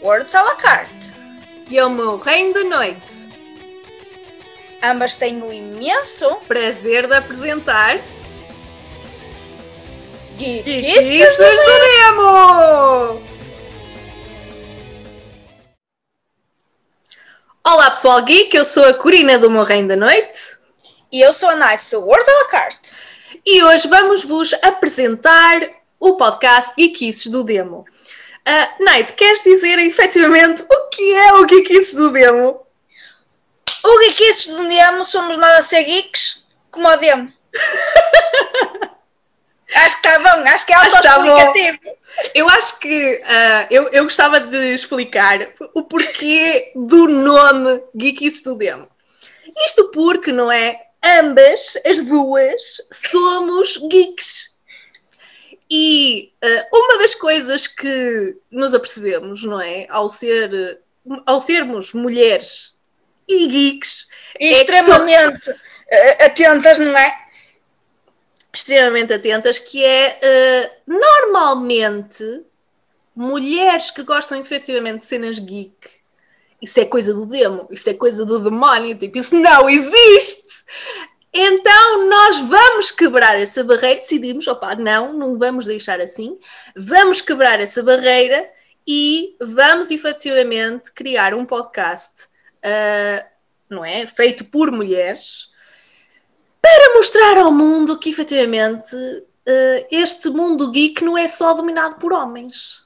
Words à la carte. E ao meu reino da noite. Ambas têm o imenso Prazer de apresentar Geekices do Demo! Olá pessoal geek, eu sou a Corina do meu reino da noite E eu sou a Nights do Words à la carte. e hoje vamos vos apresentar o podcast Geekices do Demo. Uh, Night, queres dizer efetivamente o que é o Geekices do Demo? O Geekices do Demo somos nós a ser geeks como o Demo. acho que está bom, acho que é tá autoexplicativo. Eu acho que ah, eu, eu gostava de explicar o porquê do nome Geekies do Demo. Isto porque, não é? Ambas, as duas, somos geeks. E ah, uma das coisas que nos apercebemos, não é? Ao, ser, ao sermos mulheres e geeks, E É extremamente eh, atentas, não é? extremamente atentas, que é eh, normalmente mulheres que gostam efetivamente de cenas geek. Isso é coisa do demo, isso é coisa do demónio, tipo, isso não existe! Então nós vamos quebrar essa barreira, decidimos, opá, não, não vamos deixar assim, vamos quebrar essa barreira e vamos efetivamente criar um podcast, ah, não é? Feito por mulheres, para mostrar ao mundo que efetivamente eh, este mundo geek não é só dominado por homens.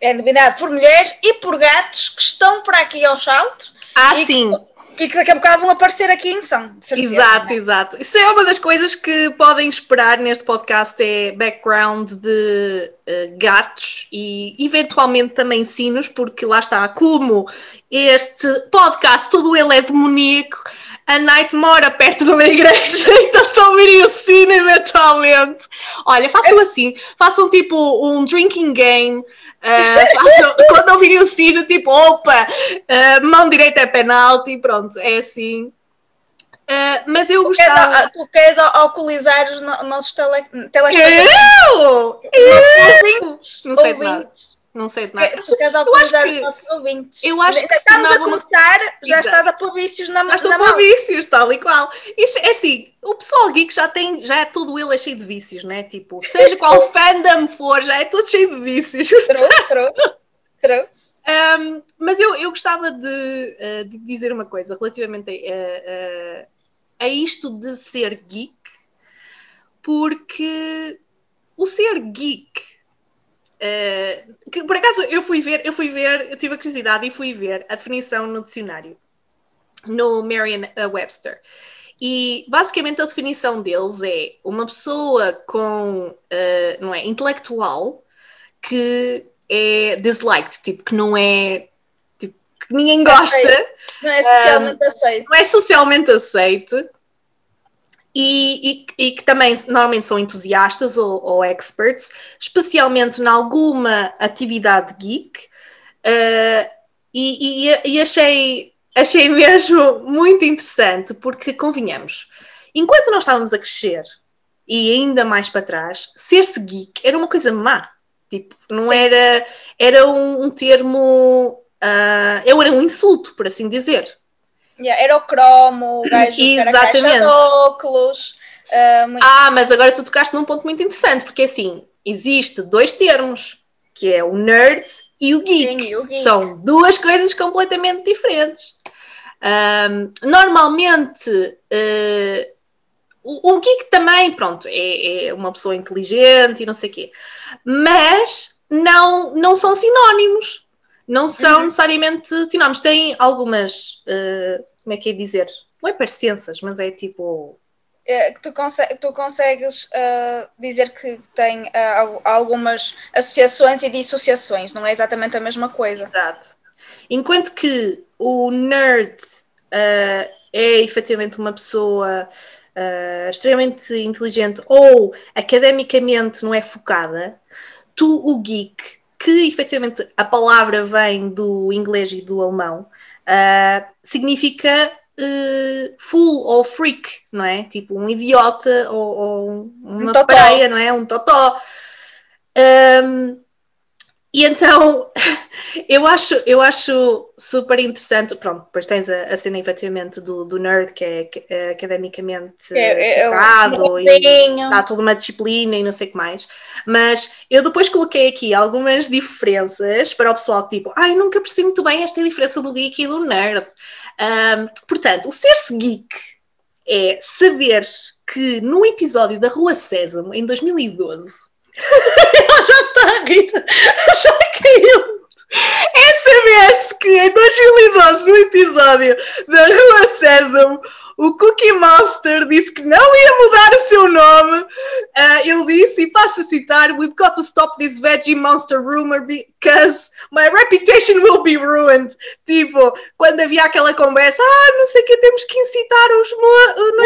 É dominado por mulheres e por gatos que estão por aqui aos saltos Ah, sim, e que daqui a bocado vão aparecer aqui em São. de certeza, exato, não é? exato. Isso é uma das coisas que podem esperar neste podcast, é background de eh, gatos e eventualmente também sinos, porque lá está, como este podcast todo ele é demoníaco, a Night mora perto de uma igreja, então só ouviria o sino eventualmente. Olha, façam assim, façam tipo um drinking game. uh, façam- quando ouvirem o sino, tipo, opa, uh, mão direita é penalti, pronto, é assim. Uh, mas eu Tu queres, gostava. a- tu queres alcoolizar os no- nossos tele, Eu? ouvintes? Não sei de nada. ouvintes. Não sei de nada. Acho alcoolizar que- os nossos ouvintes? eu acho que Estamos a uma- começar, já estás a pôr vícios na, Já estou com mão. vícios, tal e qual. Isto é assim, o pessoal geek já tem, já é todo ele é cheio de vícios, né? Tipo, seja qual fandom for, já é tudo cheio de vícios. True, true, true. Um, mas eu, eu gostava de, uh, de dizer uma coisa relativamente a, a- a isto de ser geek, porque o ser geek, uh, que por acaso eu fui ver, eu fui ver, eu tive a curiosidade e fui ver a definição no dicionário, no Merriam-Webster. E basicamente a definição deles é uma pessoa com, uh, não é, intelectual que é disliked, tipo, que não é, tipo, que ninguém gosta, Aceito. Não é socialmente aceito. não é socialmente aceite e, e- e que também normalmente são entusiastas ou, ou experts, especialmente em alguma atividade geek. Uh, e, e- achei, achei mesmo muito interessante, porque convenhamos, enquanto nós estávamos a crescer e ainda mais para trás, ser-se geek era uma coisa má. Tipo, não Sim. era, era um, um termo, ah, eu era um insulto, por assim dizer. Yeah, era o cromo, o gajo que era de Exatamente. óculos. ah, muito- Ah, mas agora tu tocaste num ponto muito interessante, porque assim, existe dois termos, que é o nerd e o geek. Sim, e o geek. São duas coisas completamente diferentes. Ahm, normalmente, eh, o, o geek também, pronto, é, é uma pessoa inteligente e não sei o quê, mas não, não são sinónimos. Não são Uhum. necessariamente sinónimos. Tem algumas, eh, como é que é dizer? Não é parecenças, mas é tipo. que tu, conse- tu consegues ah, dizer que tem al- algumas associações e dissociações, não é exatamente a mesma coisa. Exato. Enquanto que o nerd é efetivamente uma pessoa extremamente inteligente ou academicamente não é focada, tu, o geek, que efetivamente a palavra vem do inglês e do alemão, ah, significa eh, fool ou freak, não é? Tipo um idiota ou, ou uma totó. pareia, não é? Um totó. Um, e então eu acho, eu acho super interessante. Pronto, depois tens a, a cena efetivamente do, do nerd que é, que é academicamente é, é focado e dá toda uma disciplina e não sei o que mais. Mas eu depois coloquei aqui algumas diferenças para o pessoal tipo, ai, nunca percebi muito bem esta diferença do geek e do nerd. Um, portanto, o ser-se geek é saber que no episódio da Rua Sésamo, em 2012 ela já está a rir, já caiu. Saber-se que em 2012, no episódio da Rua Sésamo, o Cookie Monster disse que não ia mudar o seu nome. Uh, ele disse, e passo a citar: We've got to stop this veggie monster rumor because my reputation will be ruined. Tipo, quando havia aquela conversa, ah, não sei o que, temos que incitar os,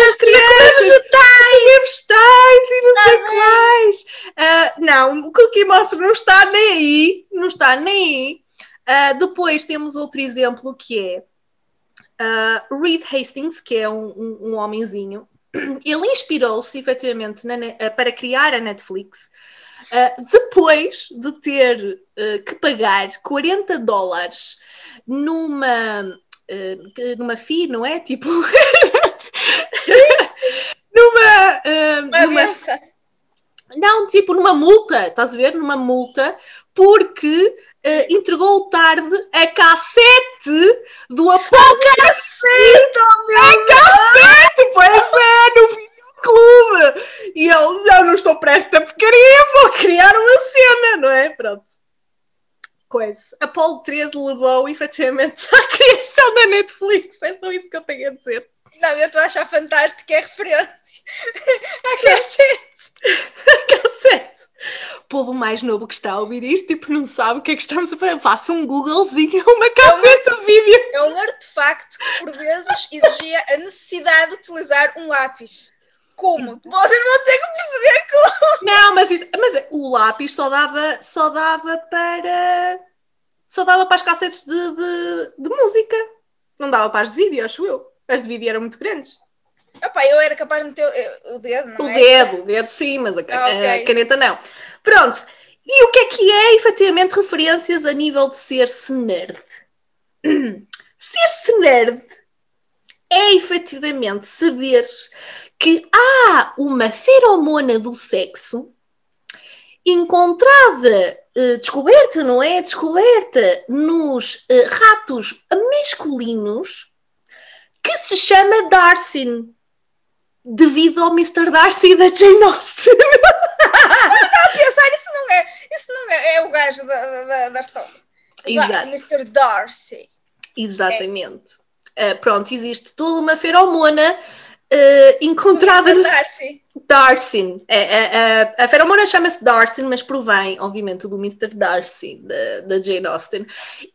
as crianças a comer vegetais e não sei o que mais. Uh, não, o Cookie Monster não está nem aí, não está nem aí. Uh, depois temos outro exemplo que é Uh, Reed Hastings, que é um, um, um homenzinho, ele inspirou-se efetivamente na, uh, para criar a Netflix uh, depois de ter uh, que pagar 40 dólares numa, numa FI, não é? Tipo. numa. numa não, tipo numa multa, estás a ver? Numa multa, porque uh, entregou tarde a cassete do Apocalipse. A cassete, pois é, no videoclube. E ele, já não estou prestes a porcaria, vou criar uma cena, não é? Pronto. Coisa. Apolo 13 levou efetivamente à criação da Netflix. É só isso que eu tenho a dizer. Não, eu estou a achar fantástico, é referência. A cassete. a cassete povo mais novo que está a ouvir isto, tipo, não sabe o que é que estamos a fazer. Faça um Googlezinho, uma cassete é um, de vídeo. É um artefacto que, por vezes, exigia a necessidade de utilizar um lápis. Como? Vocês vão ter que perceber como. Não, mas, isso, mas o lápis só dava, só dava para. Só dava para as cassetes de, de, de música. Não dava para as de vídeo, acho eu. As de vídeo eram muito grandes. Opa, eu era capaz de meter o dedo, não o é? dedo, o dedo sim, mas a, ah, okay. a, caneta não. Pronto. E o que é que é, efetivamente, referências a nível de ser-se nerd? Ser-se nerd é efetivamente saber que há uma feromona do sexo encontrada, uh, descoberta, não é? Descoberta nos uh, ratos masculinos que se chama Darcy devido ao Mr. Darcy da Jane Austen. Não, a pensar, isso não é, isso não é, é o gajo da, da, da história. Exato. Mr. Darcy. Exatamente. É. Uh, pronto, existe toda uma feromona uh, encontrada no Darcy. Darcy. É, é, a feromona chama-se Darcy, mas provém, obviamente, do Mr. Darcy, da, da Jane Austen.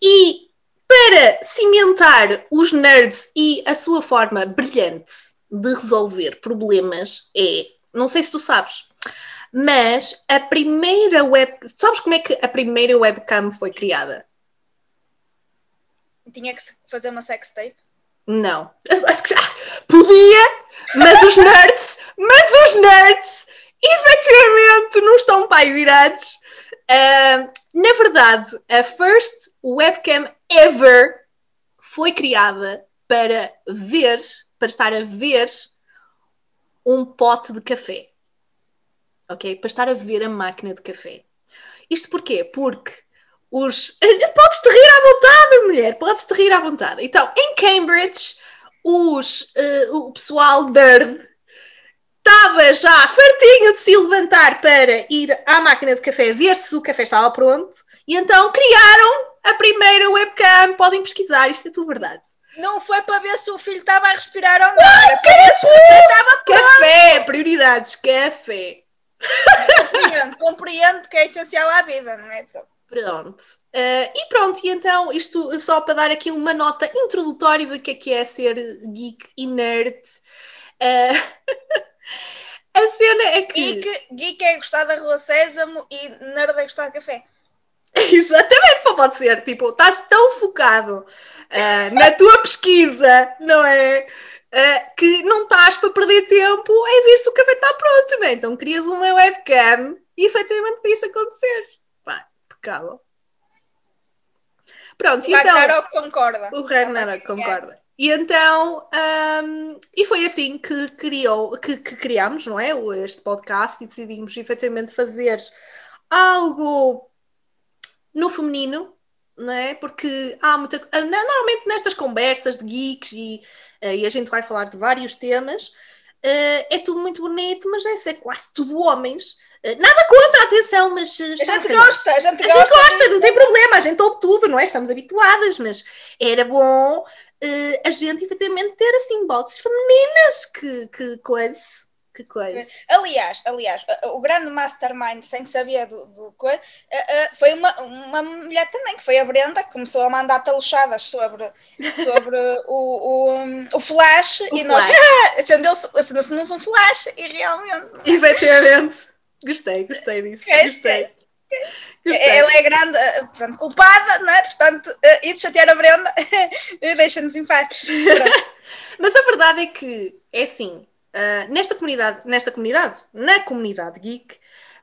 E para cimentar os nerds e a sua forma brilhante de resolver problemas é, não sei se tu sabes, mas a primeira web, sabes como é que a primeira webcam foi criada? Tinha que fazer uma sextape? Não. Podia, mas os nerds, mas os nerds efetivamente não estão pai virados. Uh, na verdade, a first webcam ever foi criada para ver para estar a ver um pote de café. Ok? Para estar a ver a máquina de café. Isto porquê? Porque os. Podes-te rir à vontade, mulher! Podes-te rir à vontade. Então, em Cambridge, os, uh, o pessoal nerd estava já fartinho de se levantar para ir à máquina de café ver se o café estava pronto e então criaram a primeira webcam. Podem pesquisar, isto é tudo verdade. Não foi para ver se o filho estava a respirar ou não. Era para ver se o café estava pronto. Café, prioridades, café. Compreendo, compreendo que é essencial à vida, não é? Pronto. Pronto. Uh, e pronto, e então, isto só para dar aqui uma nota introdutória do que é que é ser geek e nerd. Uh, a cena é que... Geek, geek é gostar da Rua Sésamo e nerd é gostar de café. Exatamente, pode ser. Tipo, estás tão focado uh, na tua pesquisa, não é? Uh, que não estás para perder tempo em ver se o café está pronto, não é? Então crias uma webcam e efetivamente para isso acontecer. Pá, pecável. Pronto, O então. Ragnarok concorda. O Ragnarok concorda. E então, hum, e foi assim que, criou, que, que criámos, não é? o- Este podcast e decidimos efetivamente fazer algo no feminino, não é? Porque há muita. ah, no- Normalmente nestas conversas de geeks e, eh, e a gente vai falar de vários temas, eh, é tudo muito bonito, mas é ser quase tudo homens. Eh, Nada contra, atenção, mas. A gente gosta, a gente A gente gosta. gosta, não tem problema, a gente ouve tudo, não é? Estamos habituadas, mas era bom a gente efetivamente ter assim vozes femininas, que, que coisa, que coisa. Aliás, aliás, o grande mastermind, sem saber do, do coisa, eh, eh, foi uma, uma mulher também, que foi a Brenda, que começou a mandar taluchadas sobre, sobre o, o, o flash, O e nós, ah, acendeu-se acendeu-nos um flash, e realmente. Efetivamente. Gostei, gostei disso. Gostei. Gostei. Ela é grande, eh, pronto, culpada, não é? Portanto, eh, e de chatear a Brenda, deixa-nos em paz. Mas a verdade é que é assim, ah, nesta comunidade, nesta comunidade, na comunidade geek,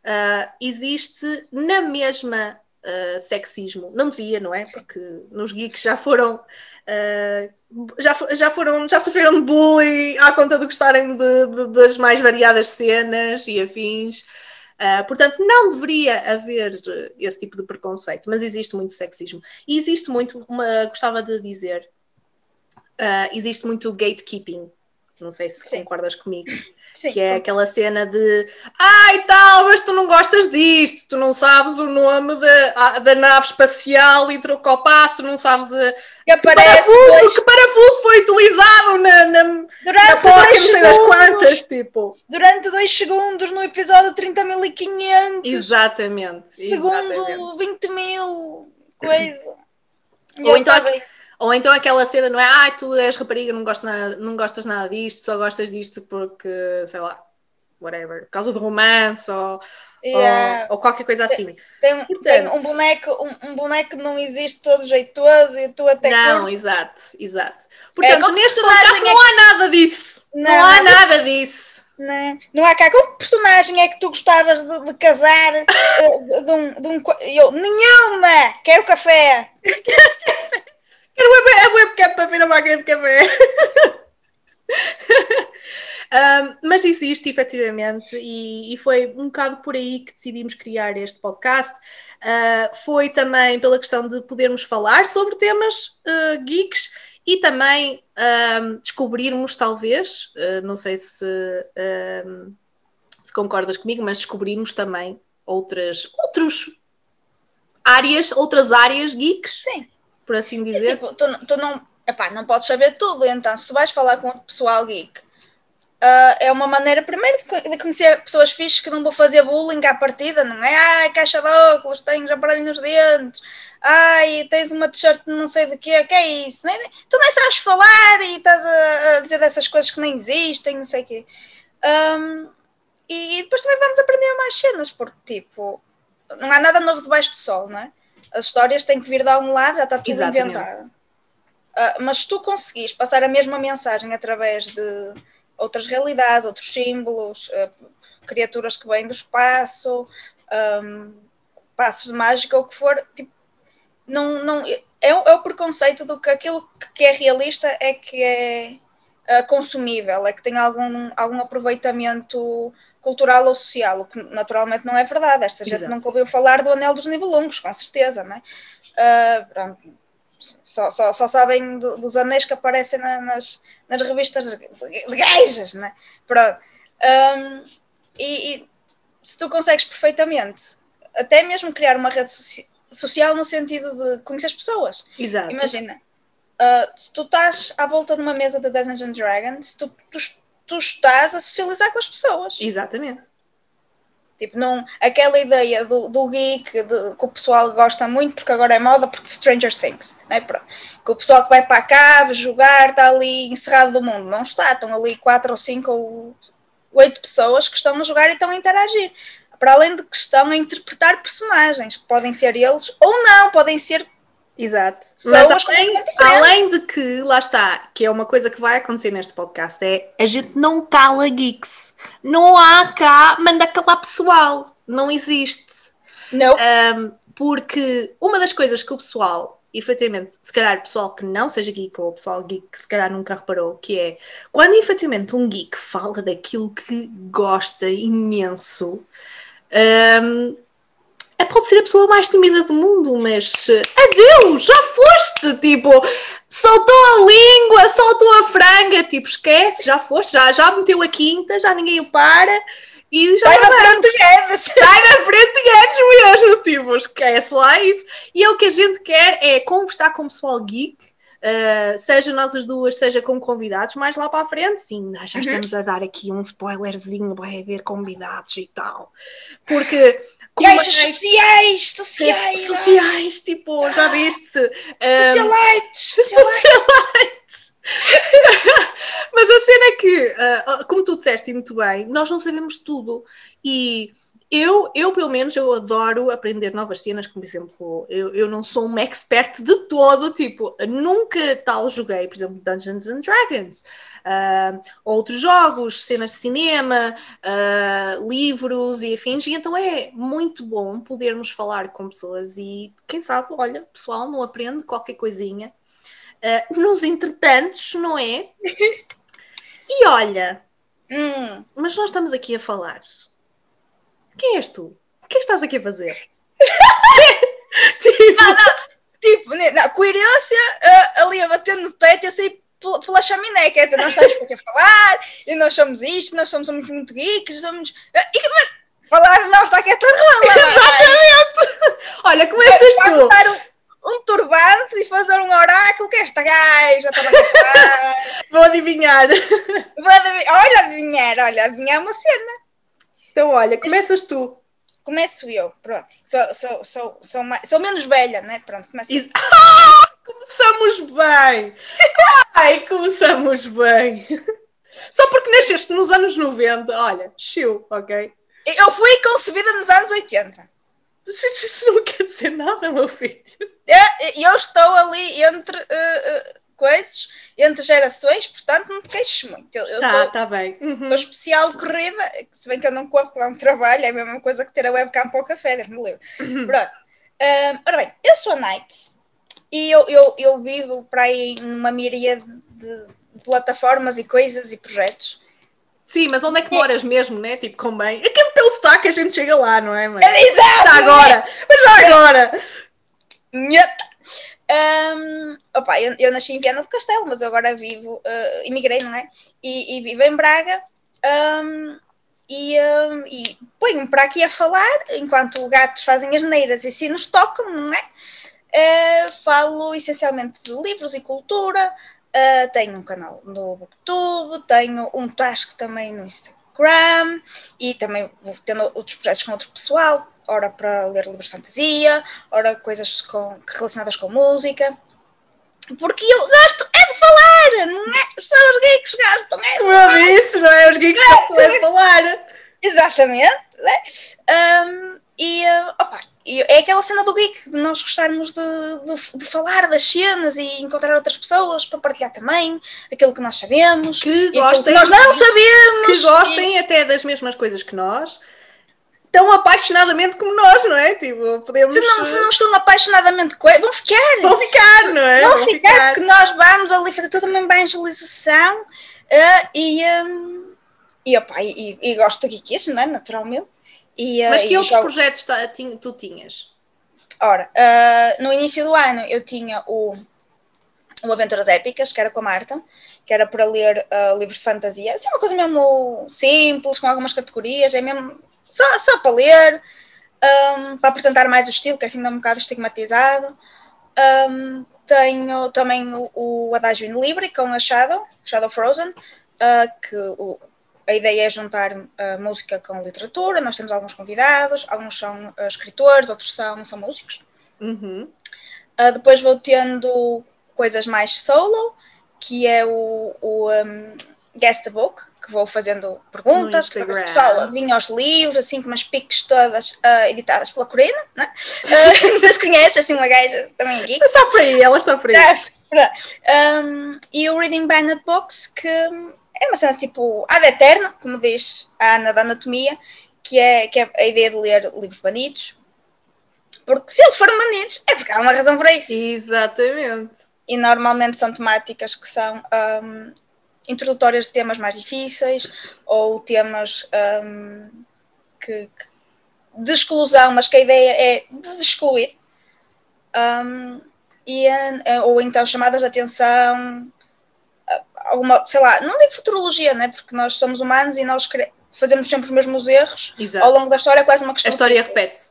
ah, existe na mesma ah, sexismo, não devia, não é? Porque nos geeks já foram já, já foram, já sofreram de bullying à conta de gostarem de- de- das mais variadas cenas e afins. Ah, portanto, não deveria haver esse tipo de preconceito, mas existe muito sexismo. E existe muito, uma, gostava de dizer, ah, existe muito gatekeeping. Não sei se Sim. concordas comigo. Sim, Que é aquela cena de ai tal, mas tu não gostas disto, tu não sabes o nome da, da nave espacial e trocou o passo, não sabes a, que que, aparece parafuso, dois- que parafuso foi utilizado na, na, na durante, não dois sei das quantas, segundos, tipo. durante dois segundos no episódio 30.500. Exatamente. segundo exatamente. 20 mil, coisa. Ou então Ou então aquela cena, não é? Ai, tu és rapariga, não, gosto nada, não gostas nada disto, só gostas disto porque, sei lá, whatever, por causa do romance ou, Yeah. ou, ou qualquer coisa assim. Tem, tem Portanto- um boneco, um, um boneco que não existe todo jeitoso e tu até Não, curtes. exato, exato. Portanto, qual neste podcast é não há nada disso. Não, Não, há nada. disso. Não, não há cá. Qual personagem é que tu gostavas de, de casar eh, de, de um, de um Eu, nenhuma! Quero café! Web- a webcam para ver a máquina de café. Um, mas existe efetivamente, e, e foi um bocado por aí que decidimos criar este podcast. Uh, foi também pela questão de podermos falar sobre temas uh, geeks e também um, descobrirmos, talvez, uh, não sei se, um, se concordas comigo, mas descobrirmos também outras outros áreas, outras áreas geeks, Sim. Por assim Sim, dizer. tipo, tu, tu não, epá, não podes saber tudo, então se tu vais falar com outro pessoal geek, ah, é uma maneira primeiro de, co- de conhecer pessoas fixes que não vou fazer bullying à partida, não é? Ai, caixa de óculos, tens aparelho nos dentes, ai, tens uma t-shirt não sei de quê, que é isso? Nem, nem- tu nem sabes falar e estás a, a dizer dessas coisas que nem existem, não sei o quê. Ahm, e, e depois também vamos aprender mais cenas, porque tipo, não há nada novo debaixo do sol, não é? As histórias têm que vir de algum lado, já está tudo Exatamente. inventado. Ah, mas se tu conseguires passar a mesma mensagem através de outras realidades, outros símbolos, ah, criaturas que vêm do espaço, ahm, passos de mágica, ou o que for, tipo, não, não, é, o- é o preconceito do que aquilo que- é realista é que é ah, consumível, é que tem algum, algum aproveitamento cultural ou social, o que naturalmente não é verdade. Esta gente Exato. nunca ouviu falar do Anel dos Nibelungos, com certeza, não é? Pronto, só, só, só sabem do- dos anéis que aparecem na- nas, nas revistas gajas, né? Pronto. Ahm, e, e se tu consegues perfeitamente, até mesmo criar uma rede soci- social no sentido de conhecer as pessoas. Exato. Imagina, ah, se tu estás à volta de uma mesa de Dungeons and Dragons, tu, tu, tu estás a socializar com as pessoas. Exatamente. Tipo, não, aquela ideia do, do geek de- que o pessoal gosta muito, porque agora é moda, porque Stranger Things, né? Pronto. que o pessoal que vai para a cave jogar está ali encerrado do mundo. Não está, estão ali quatro ou cinco ou oito pessoas que estão a jogar e estão a interagir. Para além de que estão a interpretar personagens, que podem ser eles ou não, podem ser Exato. Pessoas Mas além, além de que, lá está, que é uma coisa que vai acontecer neste podcast, é a gente não cala geeks. Não há cá, manda calar pessoal. Não existe. não. Um, porque uma das coisas que o pessoal, efetivamente, se calhar o pessoal que não seja geek ou o pessoal geek que se calhar nunca reparou, que é quando efetivamente um geek fala daquilo que gosta imenso. Um, pode ser a pessoa mais tímida do mundo, mas adeus, já foste, tipo, soltou a língua, soltou a franga, tipo, esquece, já foste, já, já meteu a quinta, já ninguém o para. E já Sai da frente de Guedes! Sai da frente de Guedes mesmo, tipo, esquece lá isso. E é o que a gente quer, é conversar com o pessoal geek, uh, seja nós as duas, seja com convidados, mais lá para a frente, sim, nós já uhum. estamos a dar aqui um spoilerzinho, vai haver convidados e tal. Porque Gajas é sociais, sociais, sociais, tipo, já viste? Um, socialites, socialites. Mas a cena é que, uh, como tu disseste muito bem, nós não sabemos tudo e eu, eu, pelo menos, eu adoro aprender novas cenas, como por exemplo, eu, eu não sou uma expert de todo, tipo, nunca tal joguei, por exemplo, Dungeons and Dragons, uh, outros jogos, cenas de cinema, uh, livros e afins, e então é muito bom podermos falar com pessoas e, quem sabe, olha, pessoal, não aprende qualquer coisinha uh, nos entretantos, não é? e olha, hum. mas nós estamos aqui a falar quem és tu? O que é que estás aqui a fazer? tipo... Não, não, tipo, né, não, coerência uh, ali a bater no teto e a sair pela chaminé, quer dizer, nós estamos para que falar, e nós somos isto, nós somos, somos muito geeks, somos. Uh, e que falar está aqui a rola. Exatamente! Olha, começas tu. Um, um turbante e fazer um oráculo que esta gaja estava a. Vou adivinhar. Vou adivinhar. Olha, adivinhar, olha, adivinhar é uma cena. Então, olha, começas tu. Começo eu, pronto. Sou, sou, sou, sou, mais, sou menos velha, né? Pronto, começo eu. Ah, começamos bem! Ai, começamos bem! Só porque nasceste nos anos 90, olha, chill, ok? Eu fui concebida nos anos 80. Isso não quer dizer nada, meu filho. Eu, eu estou ali entre uh, uh, coisas entre gerações, portanto não te queixes muito. Eu, eu tá, sou, tá bem. Uhum. sou especial corrida, se bem que eu não corro lá um trabalho, é a mesma coisa que ter a webcam para o café, Deus-me livre. Uhum. Pronto. Um, ora bem, eu sou a Night e eu, eu, eu vivo para aí numa miríade de, plataformas e coisas e projetos. Sim, mas onde é que moras mesmo, né? Tipo, com bem. É que pelo sotaque a gente chega lá, não é? Mas... Exato! Já agora! Mas já agora! Um, opa, eu, eu, nasci em Viana do Castelo, mas agora vivo, uh, não é? E, e vivo em Braga. Um, e, um, e ponho-me para aqui a falar enquanto gatos fazem as neiras e se nos tocam, não é? Uh, falo essencialmente de livros e cultura. Uh, tenho um canal no YouTube, tenho um task também no Instagram e também vou tendo outros projetos com outro pessoal ora para ler livros de fantasia, ora coisas com, relacionadas com música. Porque eu gosto é de falar, não é? Só os geeks gostam é falar. eu disse, não é? Os geeks gostam é de falar. Exatamente. Né? Um, e, uh, opa, é aquela cena do geek, de nós gostarmos de, de, de, falar das cenas e encontrar outras pessoas para partilhar também aquilo que nós sabemos, que gostem, que nós não sabemos, que gostem e... até das mesmas coisas que nós tão apaixonadamente como nós, não é? Tipo, podemos... Se não, se não estão apaixonadamente com vão ficar. Vão ficar, não é? Vão, vão ficar, ficar, porque nós vamos ali fazer toda uma evangelização uh, e, um, e, opa, e, e, gosto de geekies, não é? Naturalmente. E, uh, Mas que outros projetos tu tinhas? Ora, uh, no início do ano eu tinha o, o Aventuras Épicas, que era com a Marta, que era para ler livros de fantasia. Assim, é uma coisa mesmo simples, com algumas categorias, é mesmo só, só para ler, um, para apresentar mais o estilo, que é assim ainda um bocado estigmatizado. Um, tenho também o, o Adagio in Libre com a Shadow, Shadow Frozen, uh, que o, a ideia é juntar uh, música com literatura. Nós temos alguns convidados, alguns são uh, escritores, outros são, são músicos. Uhum. Uh, depois vou tendo coisas mais solo, que é o, o um, Guest Book, que vou fazendo perguntas, que o pessoal adivinha os livros, assim, com umas piques todas uh, editadas pela Corina, né? uh, não sei se conhece, assim, uma gaja também aqui. Está por aí, ela está por aí. um, e o Reading Banned Box, que é uma cena tipo ad eterna, como diz a Ana da Anatomia, que é, que é a ideia de ler livros banidos, Porque se eles foram banidos, é porque há uma razão para isso. Exatamente. E normalmente são temáticas que são um, introdutórias de temas mais difíceis ou temas um, que, que, de exclusão, mas que a ideia é desexcluir. Um, e, eh, ou então chamadas de atenção, alguma, sei lá, não digo futurologia, né? porque nós somos humanos e nós fazemos sempre os mesmos erros Exato. ao longo da história, é quase uma questão. A história repete-se.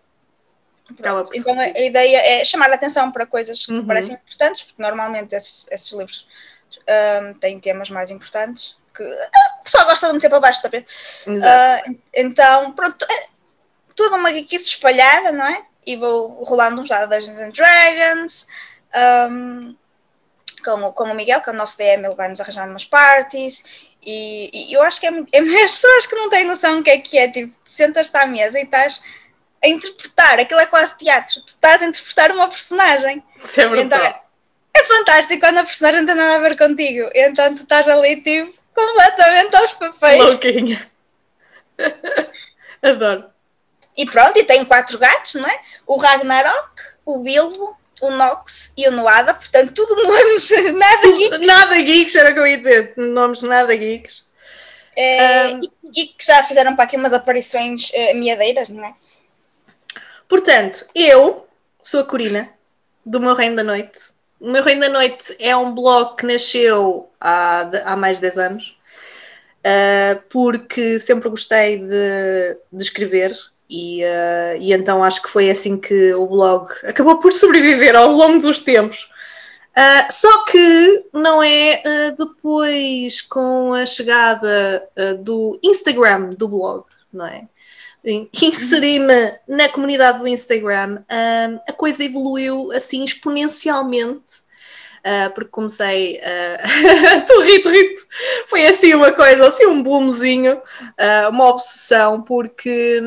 Então a, a, ideia é chamar a atenção para coisas que uhum. parecem importantes, porque normalmente esses, esses livros um, têm temas mais importantes que ah, o pessoal gosta de meter para baixo do tapete. Uh, então, pronto, é tudo uma geekice espalhada, não é? E vou rolando uns dados Dungeons and Dragons. Um, com, o, com o Miguel, que é o nosso DM, ele vai nos arranjar umas parties. E, e eu acho que é, é as pessoas que não têm noção o que é que é, tipo, sentas-te à mesa e estás a interpretar, aquilo é quase teatro, tu estás a interpretar uma personagem. Isso é então, é, fantástico quando a personagem não tem nada a ver contigo, então tu estás ali, tipo, completamente aos papéis. Louquinha. Adoro. E pronto, e tem quatro gatos, não é? O Ragnarok, o Bilbo, o Nox e o Noada, portanto, tudo nomes nada geeks. Nada geeks, era o que eu ia dizer, nomes nada geeks. É, um, e, que já fizeram para aqui umas aparições uh, miadeiras, não é? Portanto, eu sou a Corina, do Meu Reino da Noite. O Meu Reino da Noite é um blog que nasceu há, há mais de 10 anos, uh, porque sempre gostei de, de escrever e, uh, e então acho que foi assim que o blog acabou por sobreviver ao longo dos tempos. Uh, só que não é depois com a chegada do Instagram do blog, não é? Inseri-me na comunidade do Instagram, a coisa evoluiu assim exponencialmente. Uh, porque comecei uh. Foi assim uma coisa, assim um boomzinho, uh, uma obsessão, porque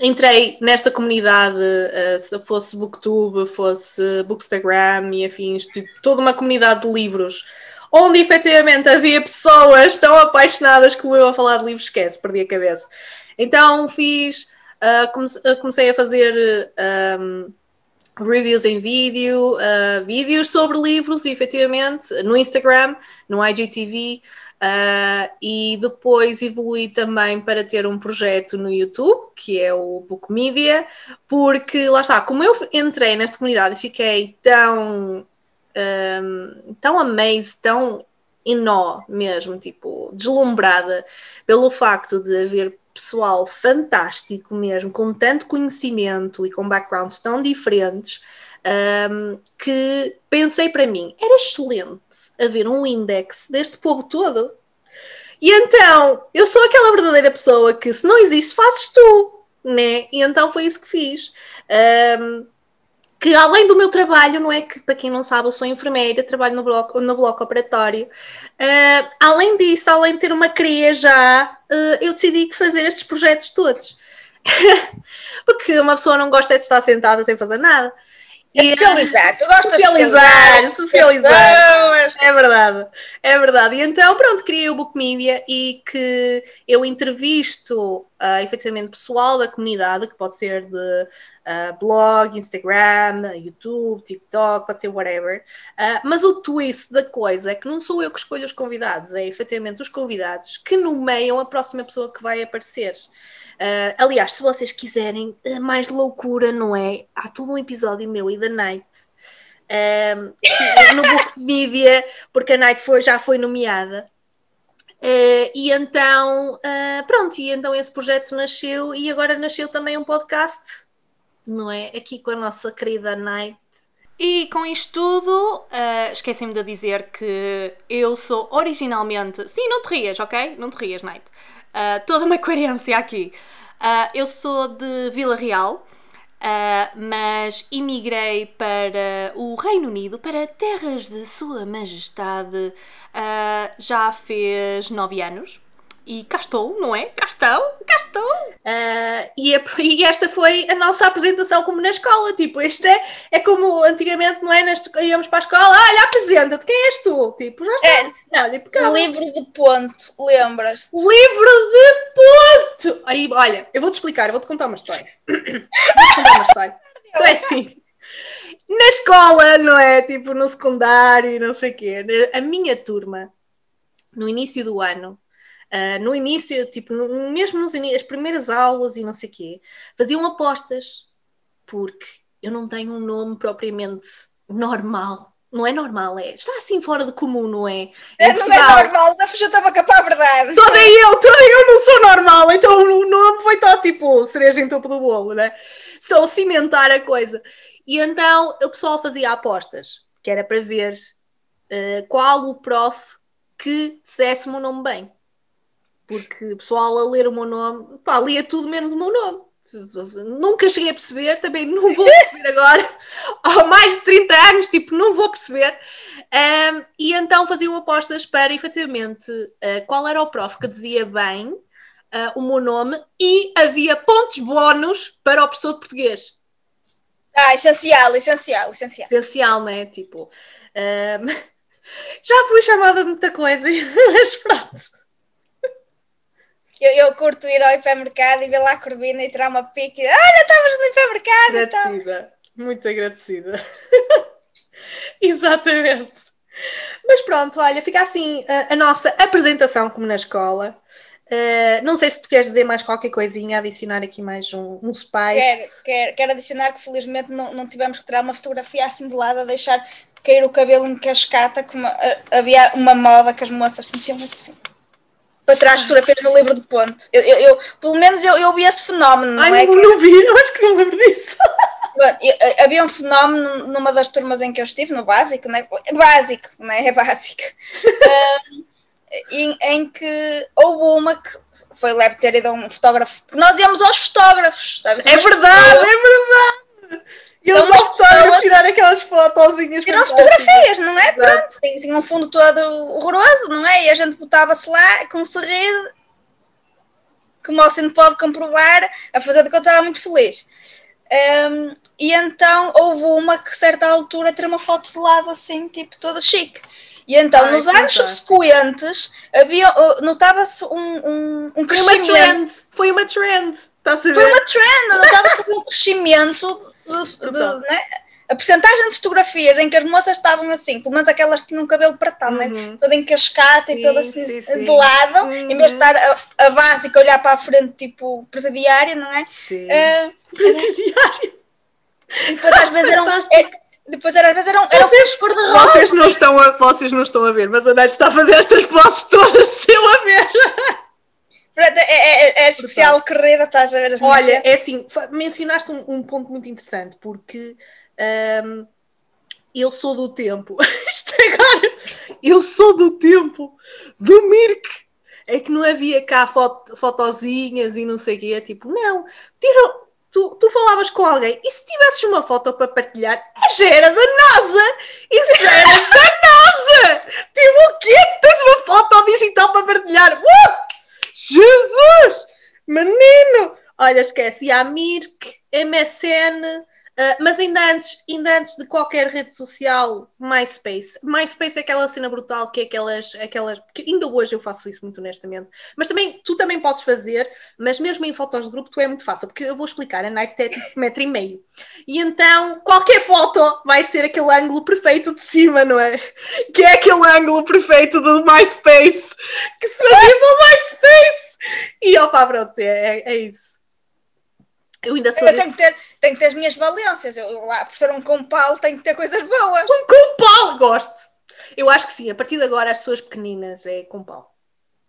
entrei nesta comunidade, uh, se fosse Booktube, fosse Bookstagram e afins, tipo, toda uma comunidade de livros, onde efetivamente havia pessoas tão apaixonadas como eu a falar de livros, esquece, perdi a cabeça. Então fiz, uh, comece, uh, comecei a fazer um, reviews em vídeo, vídeos sobre livros, efetivamente, no Instagram, no IGTV. Uh, e depois evolui também para ter um projeto no YouTube, que é o Book Media, porque lá está, como eu entrei nesta comunidade e fiquei tão, um, tão amazed, tão em nó mesmo, tipo, deslumbrada pelo facto de haver pessoal fantástico mesmo, com tanto conhecimento e com backgrounds tão diferentes, um, que pensei para mim, era excelente haver um index deste povo todo. E então, eu sou aquela verdadeira pessoa que se não existe, fazes tu, né? E então foi isso que fiz. Um, que além do meu trabalho, não é que, para quem não sabe, eu sou enfermeira, trabalho no bloco, no bloco operatório. Uh, além disso, além de ter uma cria já, uh, eu decidi fazer estes projetos todos. Porque uma pessoa não gosta de estar sentada sem fazer nada. É socializar, tu gostas socializar, de socializar, socializar. É verdade, é verdade. E então, pronto, criei o Book Media e que eu entrevisto uh, efetivamente pessoal da comunidade, que pode ser de uh, blog, Instagram, YouTube, TikTok, pode ser whatever. Uh, mas o twist da coisa é que não sou eu que escolho os convidados, é efetivamente os convidados que nomeiam a próxima pessoa que vai aparecer. Uh, aliás, se vocês quiserem uh, mais loucura, não é? Há todo um episódio meu e da Night uh, no Book Media, porque a Night foi, já foi nomeada. Uh, e então, pronto, e então esse projeto nasceu e agora nasceu também um podcast, não é? Aqui com a nossa querida Night. E com isto tudo, uh, esqueci-me de dizer que eu sou originalmente. Sim, não te rias, ok? Não te rias, Night. Uh, toda uma coerência aqui. Uh, eu sou de Vila Real, uh, mas emigrei para o Reino Unido, para terras de Sua Majestade, já fez nove anos. E cá estou, não é? Cá estou, cá estou. Uh, e, a, e, esta foi a nossa apresentação como na escola. Tipo, este é, é como antigamente, não é? Neste, íamos para a escola, olha, apresenta-te, quem és tu? Tipo, já está. É, não, olha, livro de ponto, lembras-te? Livro de ponto! Aí, olha, eu vou-te explicar, eu vou-te contar uma história. vou-te contar uma história. Então é assim. Na escola, não é? Tipo, no secundário, não sei o quê. A minha turma, no início do ano, Uh, no início, tipo, no, mesmo nos as primeiras aulas e não sei o quê, faziam apostas, porque eu não tenho um nome propriamente normal. Não é normal, é. Está assim fora de comum, não é? é não é normal, da já estava a a verdade. Toda eu, toda eu não sou normal, então o nome foi tal tipo cereja em topo do bolo, né? Só cimentar a coisa. E então o pessoal fazia apostas, que era para ver uh, qual o prof que dissesse o meu nome bem porque o pessoal a ler o meu nome, pá, lia tudo menos o meu nome. Nunca cheguei a perceber, também não vou perceber agora, há mais de 30 anos, tipo, não vou perceber. Um, e então faziam apostas para, efetivamente, uh, qual era o prof que dizia bem uh, o meu nome e havia pontos bónus para o professor de português. Ah, essencial, essencial, essencial. Essencial, né? Tipo, um, já fui chamada de muita coisa, mas pronto. Eu, eu curto ir ao hipermercado e ver lá a Corvina e tirar uma pique. Olha, estávamos no hipermercado. Agradecida, muito agradecida. Exatamente. Mas pronto, olha, fica assim a, a nossa apresentação como na escola. Uh, não sei se tu queres dizer mais qualquer coisinha, adicionar aqui mais um, um spice. Quero, quero, quero adicionar que felizmente não, não tivemos que tirar uma fotografia assim de lado a deixar cair o cabelo em cascata, como havia uma moda que as moças sentiam assim para trás fotografias no livro de ponte. Eu, eu, eu, pelo menos eu, eu vi esse fenómeno, não Ai, é? Não, não vi, eu acho que não lembro disso. Havia um fenómeno numa das turmas em que eu estive, no básico, não é? Básico, não é? É básico. um, em, em, que houve uma que foi leve ter ido a um fotógrafo, porque nós íamos aos fotógrafos, sabes? É verdade, é verdade! E eles então, optaram a tirar aquelas fotozinhas. Tiram fotografias, não é? Exato. Pronto, tem assim, um fundo todo horroroso, não é? E a gente botava-se lá com um sorriso, como o Cine pode comprovar, a fazer de que eu estava muito feliz. Um, e então houve uma que, a certa altura, ter uma foto de lado assim, tipo, toda chique. E então, Ai, nos anos subsequentes, havia, uh, notava-se um, um, um crescimento. Foi uma trend, foi uma trend. Tá foi uma trend, notava-se um crescimento de, de, né? a porcentagem de fotografias em que as moças estavam assim, pelo menos aquelas que tinham cabelo pratado, né? uhum. né? toda encascada e toda assim sim, sim. de lado, uhum. em vez de estar a, a, básica a olhar para a frente, tipo presidiária, não é? Sim. Uh, presidiária. E depois às vezes eram. É, depois às vezes eram, eram vocês, cor de rosa. Vocês não, estão a, vocês não estão a ver, mas a Nath está a fazer estas poses todas sem a ver. É, é, é, é especial corrida, estás a ver as Olha, é assim, mencionaste um, um, ponto muito interessante, porque um, eu sou do tempo. Isto agora, eu sou do tempo do Mirk. É que não havia cá foto, fotozinhas e não sei o quê. Tipo, não, tira, tu, tu falavas com alguém e se tivesses uma foto para partilhar, já era da NASA! Isso já era da NASA! Tipo, o quê? Tu tens uma foto digital para partilhar? Uh! Jesus! Menino! Olha, esquece. E a Mirk, MSN, Uh, mas ainda antes, ainda antes de qualquer rede social, MySpace. MySpace é aquela cena brutal que é aquelas, aquelas. Que ainda hoje eu faço isso muito honestamente. Mas também, tu também podes fazer, mas mesmo em fotos de grupo, tu é muito fácil, porque eu vou explicar, a Night é tipo metro e meio. E então, qualquer foto vai ser aquele ângulo perfeito de cima, não é? Que é aquele ângulo perfeito do MySpace que se fazia para o MySpace. E opa, pronto, é, é, é isso. Eu ainda sou. Eu tenho que, ter, tenho que ter as minhas valências. Eu, lá, por ser um compal, tenho que ter coisas boas. Um compal! Gosto! Eu acho que sim, a partir de agora as pessoas pequeninas é compal.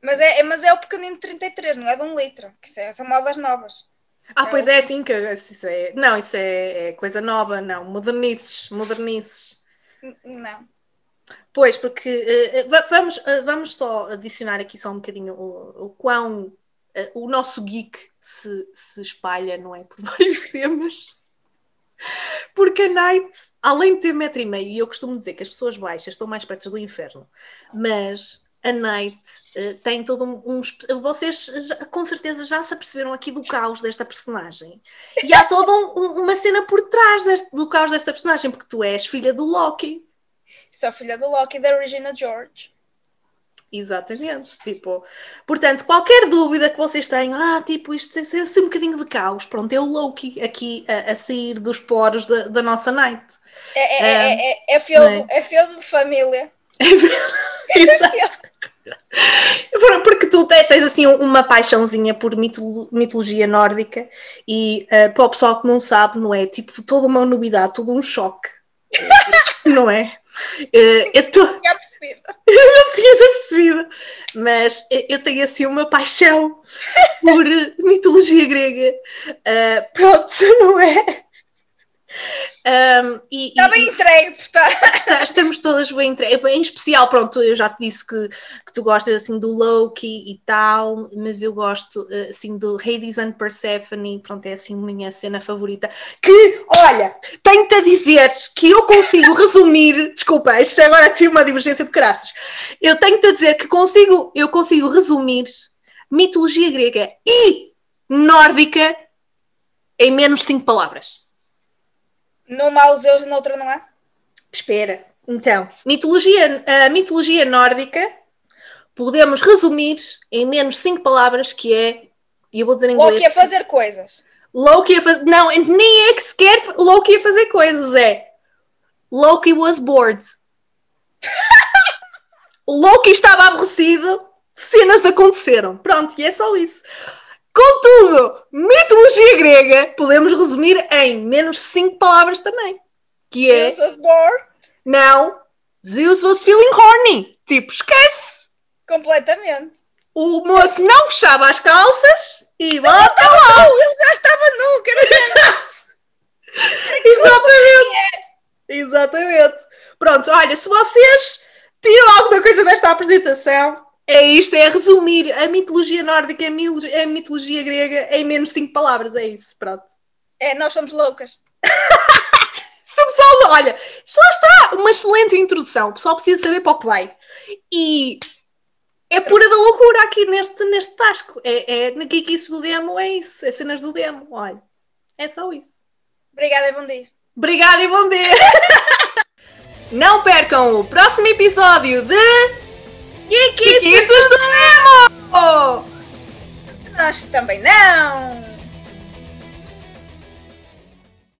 Mas é, mas é o pequenino de 33, não é de um litro. Que é, são modas novas. Ah, é pois é, assim que isso é. Não, isso é, é, coisa nova, não. Modernices, modernices. Não. Pois, porque uh, vamos, uh, vamos só adicionar aqui só um bocadinho o, o quão o nosso geek se, se espalha, não é? Por vários temas. Porque a Night, além de ter metro e meio, e eu costumo dizer que as pessoas baixas estão mais perto do inferno, mas a Night uh, tem todo um, um vocês já, com certeza já se aperceberam aqui do caos desta personagem. E há toda um, uma cena por trás deste, do caos desta personagem, porque tu és filha do Loki. Sou filha do Loki da Regina George. Exatamente, tipo, portanto, qualquer dúvida que vocês tenham, ah, tipo, isto é assim um bocadinho de caos, pronto, é o Loki aqui a, a sair dos poros da, da nossa night. É, é, é, é, é, feudo, é feudo de família. Exato. Porque tu tens assim uma paixãozinha por mitologia nórdica e uh, para o pessoal que não sabe, não é? Tipo, toda uma novidade, todo um choque, não é? Uh, eu tô... tinha percebido. Eu não tinha percebido, mas eu tenho assim uma paixão por mitologia grega. Uh, pronto, não é? Um, e, está bem entregue, portanto. Estamos todas bem entregues. Em especial, pronto, eu já te disse que, que tu gostas assim do Loki e tal, mas eu gosto assim do Hades and Persephone, pronto, é assim a minha cena favorita. Que, olha, tenho-te a dizer que eu consigo resumir, desculpa, isto agora tive uma divergência de graças. Eu tenho-te a dizer que consigo, eu consigo resumir mitologia grega e nórdica em menos 5 palavras. Numa há os Zeus e na outra não há? Espera. Então, mitologia, a mitologia nórdica podemos resumir em menos cinco palavras que é, e eu vou dizer em inglês. Loki a fazer coisas. Loki a fazer, não, nem é que sequer Loki a fazer coisas, é Loki was bored. o Loki estava aborrecido, cenas aconteceram. Pronto, e é só isso. Contudo, mitologia grega podemos resumir em menos cinco palavras também. Que é. Zeus was bored. Não. Zeus was feeling horny. Tipo, esquece. Completamente. O moço não fechava as calças e volta lá. Ele já estava nu, Exato. Exatamente. Exatamente. Pronto, olha, se vocês tiram alguma coisa desta apresentação, é isto, é resumir a mitologia nórdica, a mitologia grega em menos cinco palavras, é isso, pronto. É, nós somos loucas. O pessoal, olha, lá está, uma excelente introdução, o pessoal precisa saber para o que vai. E é pura da loucura aqui neste, neste tasco. É, é, que isso do demo é isso, é cenas do demo, olha. É só isso. Obrigada e bom dia. Obrigada e bom dia. Não percam o próximo episódio de que que isso do Nemo? Nós também não!